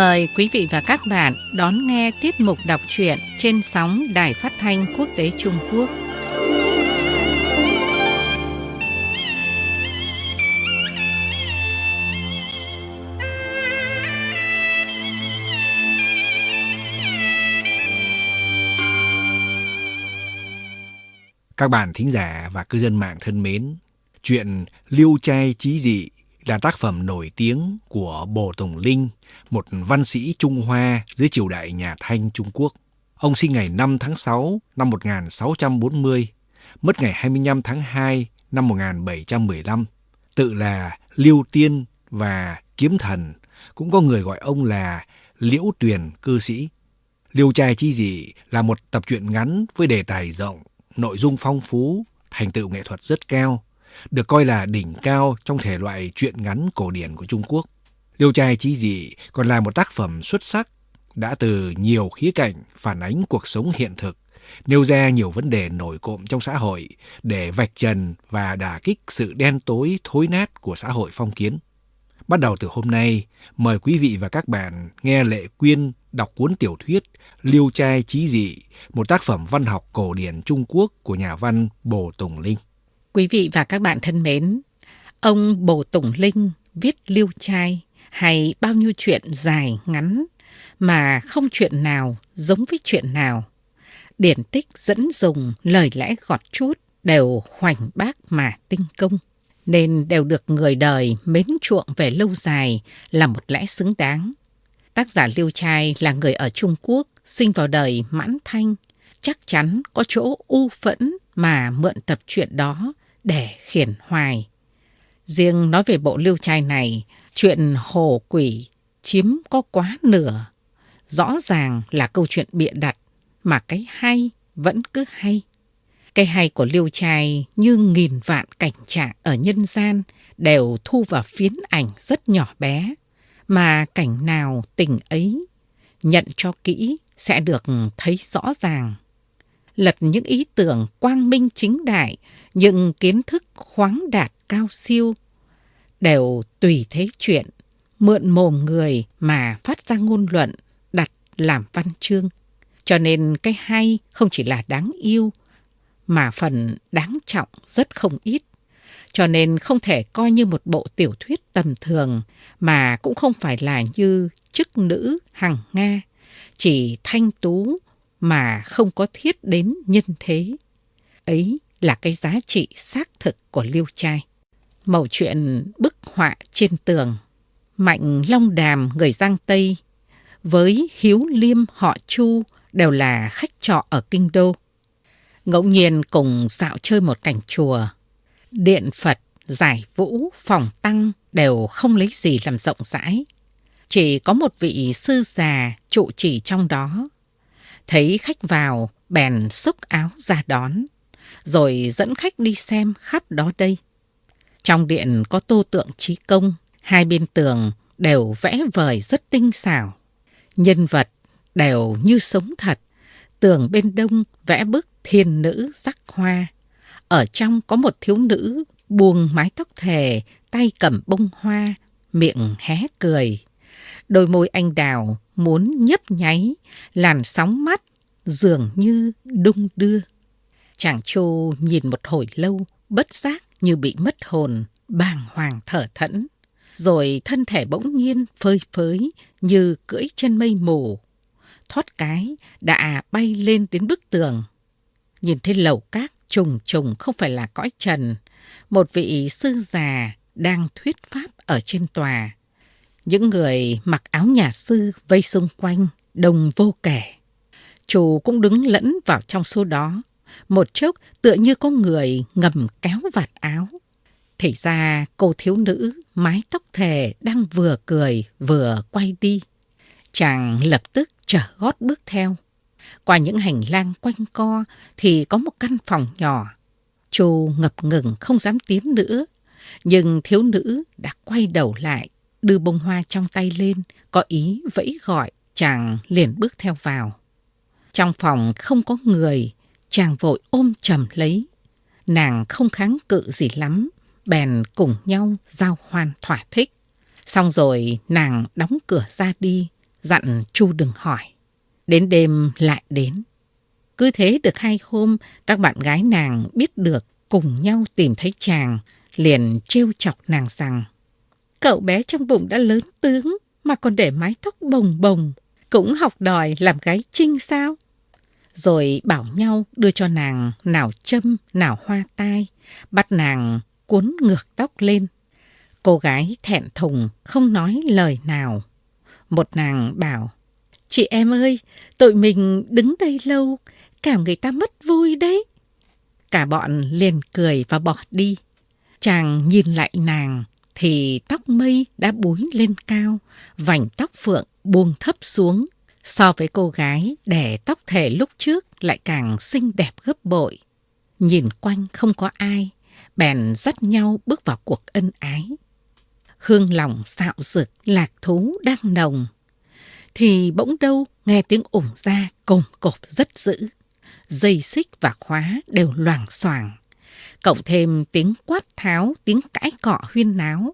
Mời quý vị và các bạn đón nghe tiết mục đọc truyện trên sóng Đài Phát thanh Quốc tế Trung Quốc. Các bạn thính giả và cư dân mạng thân mến, chuyện Liêu trai trí dị là tác phẩm nổi tiếng của Bồ Tùng Linh, một văn sĩ Trung Hoa dưới triều đại nhà Thanh Trung Quốc. Ông sinh ngày 5 tháng 6 năm 1640, mất ngày 25 tháng 2 năm 1715. Tự là Liêu Tiên và Kiếm Thần, cũng có người gọi ông là Liễu Tuyền cư sĩ. Liêu trai chi dị là một tập truyện ngắn với đề tài rộng, nội dung phong phú, thành tựu nghệ thuật rất cao, được coi là đỉnh cao trong thể loại truyện ngắn cổ điển của Trung Quốc. Liêu trai chí dị còn là một tác phẩm xuất sắc, đã từ nhiều khía cạnh phản ánh cuộc sống hiện thực, nêu ra nhiều vấn đề nổi cộm trong xã hội để vạch trần và đả kích sự đen tối thối nát của xã hội phong kiến. Bắt đầu từ hôm nay, mời quý vị và các bạn nghe Lệ Quyên đọc cuốn tiểu thuyết Liêu trai chí dị, một tác phẩm văn học cổ điển Trung Quốc của nhà văn Bồ Tùng Linh. Quý vị và các bạn thân mến, ông Bồ Tùng Linh viết liêu trai hay bao nhiêu chuyện dài ngắn mà không chuyện nào giống với chuyện nào. Điển tích dẫn dùng lời lẽ gọt chút đều hoành bác mà tinh công, nên đều được người đời mến chuộng về lâu dài là một lẽ xứng đáng. Tác giả Liêu Trai là người ở Trung Quốc, sinh vào đời mãn thanh, chắc chắn có chỗ u phẫn mà mượn tập truyện đó để khiển hoài. Riêng nói về bộ lưu trai này, chuyện hồ quỷ chiếm có quá nửa. Rõ ràng là câu chuyện bịa đặt, mà cái hay vẫn cứ hay. Cái hay của lưu trai như nghìn vạn cảnh trạng ở nhân gian đều thu vào phiến ảnh rất nhỏ bé, mà cảnh nào tình ấy, nhận cho kỹ sẽ được thấy rõ ràng lật những ý tưởng quang minh chính đại, những kiến thức khoáng đạt cao siêu, đều tùy thế chuyện, mượn mồm người mà phát ra ngôn luận, đặt làm văn chương. Cho nên cái hay không chỉ là đáng yêu, mà phần đáng trọng rất không ít. Cho nên không thể coi như một bộ tiểu thuyết tầm thường, mà cũng không phải là như chức nữ hằng Nga, chỉ thanh tú, mà không có thiết đến nhân thế. Ấy là cái giá trị xác thực của liêu trai. Mẩu chuyện bức họa trên tường, Mạnh Long Đàm người Giang Tây, với Hiếu Liêm họ Chu đều là khách trọ ở Kinh Đô. Ngẫu nhiên cùng dạo chơi một cảnh chùa, điện Phật, giải vũ, phòng tăng đều không lấy gì làm rộng rãi. Chỉ có một vị sư già trụ trì trong đó Thấy khách vào, bèn xốc áo ra đón, rồi dẫn khách đi xem khắp đó đây. Trong điện có tô tượng trí công, hai bên tường đều vẽ vời rất tinh xảo. Nhân vật đều như sống thật, tường bên đông vẽ bức thiên nữ sắc hoa. Ở trong có một thiếu nữ buông mái tóc thề, tay cầm bông hoa, miệng hé cười. Đôi môi anh đào muốn nhấp nháy, làn sóng mắt dường như đung đưa. Chàng trô nhìn một hồi lâu, bất giác như bị mất hồn, bàng hoàng thở thẫn. Rồi thân thể bỗng nhiên phơi phới như cưỡi trên mây mù. Thoát cái đã bay lên đến bức tường. Nhìn thấy lầu cát trùng trùng không phải là cõi trần. Một vị sư già đang thuyết pháp ở trên tòa. Những người mặc áo nhà sư vây xung quanh, đông vô kể. Chủ cũng đứng lẫn vào trong số đó. Một chốc tựa như có người ngầm kéo vạt áo. Thì ra cô thiếu nữ mái tóc thề đang vừa cười vừa quay đi. Chàng lập tức trở gót bước theo. Qua những hành lang quanh co thì có một căn phòng nhỏ. Chu ngập ngừng không dám tiến nữa. Nhưng thiếu nữ đã quay đầu lại đưa bông hoa trong tay lên, có ý vẫy gọi, chàng liền bước theo vào. Trong phòng không có người, chàng vội ôm chầm lấy. Nàng không kháng cự gì lắm, bèn cùng nhau giao hoan thỏa thích. Xong rồi nàng đóng cửa ra đi, dặn Chu đừng hỏi. Đến đêm lại đến. Cứ thế được hai hôm, các bạn gái nàng biết được cùng nhau tìm thấy chàng, liền trêu chọc nàng rằng Cậu bé trong bụng đã lớn tướng, mà còn để mái tóc bồng bồng, cũng học đòi làm gái trinh sao? Rồi bảo nhau đưa cho nàng nào châm, nào hoa tai, bắt nàng cuốn ngược tóc lên. Cô gái thẹn thùng, không nói lời nào. Một nàng bảo, Chị em ơi, tụi mình đứng đây lâu, cả người ta mất vui đấy. Cả bọn liền cười và bỏ đi. Chàng nhìn lại nàng, thì tóc mây đã búi lên cao, vành tóc phượng buông thấp xuống. So với cô gái đẻ tóc thể lúc trước lại càng xinh đẹp gấp bội. Nhìn quanh không có ai, bèn dắt nhau bước vào cuộc ân ái. Hương lòng xạo rực, lạc thú đang nồng. Thì bỗng đâu nghe tiếng ủng ra cồm cộp rất dữ. Dây xích và khóa đều loảng xoảng cộng thêm tiếng quát tháo, tiếng cãi cọ huyên náo.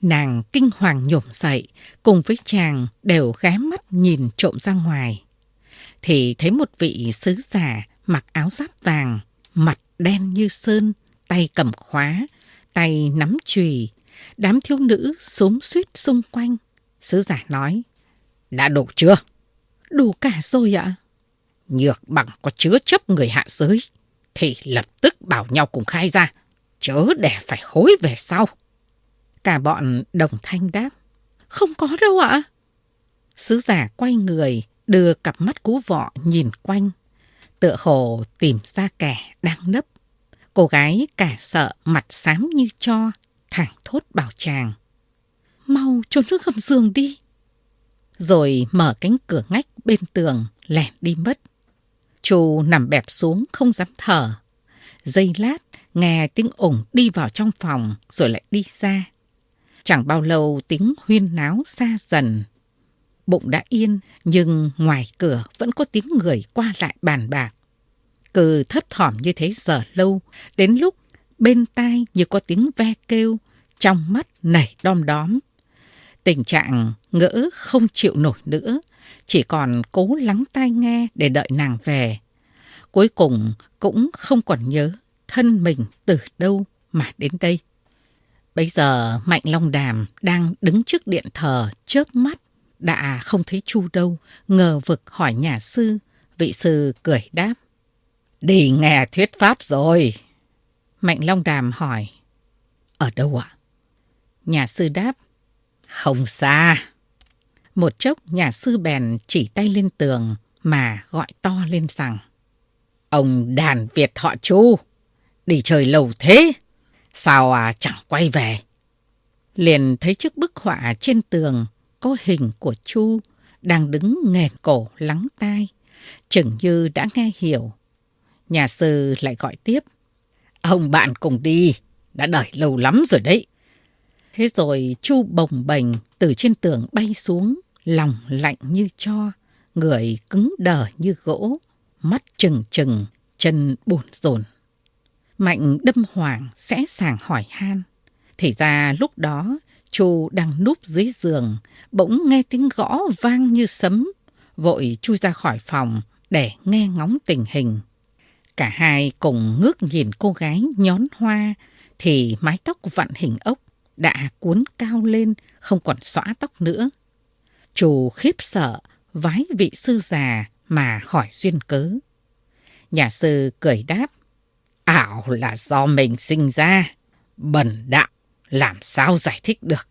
Nàng kinh hoàng nhổm dậy, cùng với chàng đều ghé mắt nhìn trộm ra ngoài. Thì thấy một vị sứ giả mặc áo giáp vàng, mặt đen như sơn, tay cầm khóa, tay nắm chùy, đám thiếu nữ xốm suýt xung quanh. Sứ giả nói, đã đủ chưa? Đủ cả rồi ạ. Nhược bằng có chứa chấp người hạ giới, thì lập tức bảo nhau cùng khai ra, chớ để phải hối về sau. Cả bọn đồng thanh đáp, không có đâu ạ. Sứ giả quay người, đưa cặp mắt cú vọ nhìn quanh, tựa hồ tìm ra kẻ đang nấp. Cô gái cả sợ mặt xám như cho, thẳng thốt bảo chàng. Mau trốn xuống gầm giường đi. Rồi mở cánh cửa ngách bên tường, lẻn đi mất. Chu nằm bẹp xuống không dám thở. Giây lát, nghe tiếng ủng đi vào trong phòng rồi lại đi ra. Chẳng bao lâu tiếng huyên náo xa dần. Bụng đã yên nhưng ngoài cửa vẫn có tiếng người qua lại bàn bạc. Cứ thấp thỏm như thế giờ lâu, đến lúc bên tai như có tiếng ve kêu, trong mắt nảy đom đóm. Tình trạng ngỡ không chịu nổi nữa, chỉ còn cố lắng tai nghe để đợi nàng về. Cuối cùng cũng không còn nhớ thân mình từ đâu mà đến đây. Bây giờ Mạnh Long Đàm đang đứng trước điện thờ chớp mắt, đã không thấy Chu đâu, ngờ vực hỏi nhà sư, vị sư cười đáp. Đi nghe thuyết pháp rồi. Mạnh Long Đàm hỏi, ở đâu ạ? Nhà sư đáp, không xa. Một chốc nhà sư bèn chỉ tay lên tường mà gọi to lên rằng Ông đàn Việt họ Chu, đi chơi lâu thế, sao à chẳng quay về? Liền thấy trước bức họa trên tường có hình của Chu đang đứng nghẹn cổ lắng tai, chừng như đã nghe hiểu. Nhà sư lại gọi tiếp, ông bạn cùng đi, đã đợi lâu lắm rồi đấy. Thế rồi Chu bồng bềnh từ trên tường bay xuống, lòng lạnh như cho, người cứng đờ như gỗ, mắt trừng trừng, chân buồn rồn. Mạnh đâm hoàng sẽ sàng hỏi han. Thì ra lúc đó, Chu đang núp dưới giường, bỗng nghe tiếng gõ vang như sấm, vội chui ra khỏi phòng để nghe ngóng tình hình. Cả hai cùng ngước nhìn cô gái nhón hoa, thì mái tóc vặn hình ốc đã cuốn cao lên, không còn xõa tóc nữa. Chủ khiếp sợ, vái vị sư già mà hỏi duyên cớ. Nhà sư cười đáp, ảo là do mình sinh ra, bẩn đạo, làm sao giải thích được.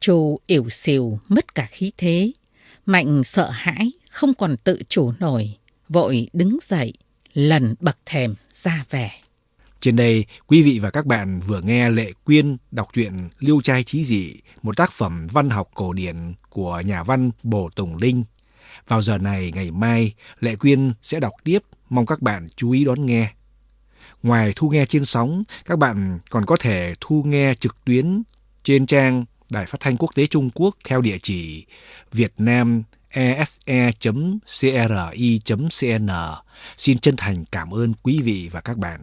Chu ỉu xìu mất cả khí thế, mạnh sợ hãi, không còn tự chủ nổi, vội đứng dậy, lần bậc thềm ra vẻ. Trên đây, quý vị và các bạn vừa nghe Lệ Quyên đọc truyện Liêu trai trí dị, một tác phẩm văn học cổ điển của nhà văn Bồ Tùng Linh. Vào giờ này ngày mai, Lệ Quyên sẽ đọc tiếp, mong các bạn chú ý đón nghe. Ngoài thu nghe trên sóng, các bạn còn có thể thu nghe trực tuyến trên trang Đài Phát thanh Quốc tế Trung Quốc theo địa chỉ vietnamese.cri.cn. Xin chân thành cảm ơn quý vị và các bạn.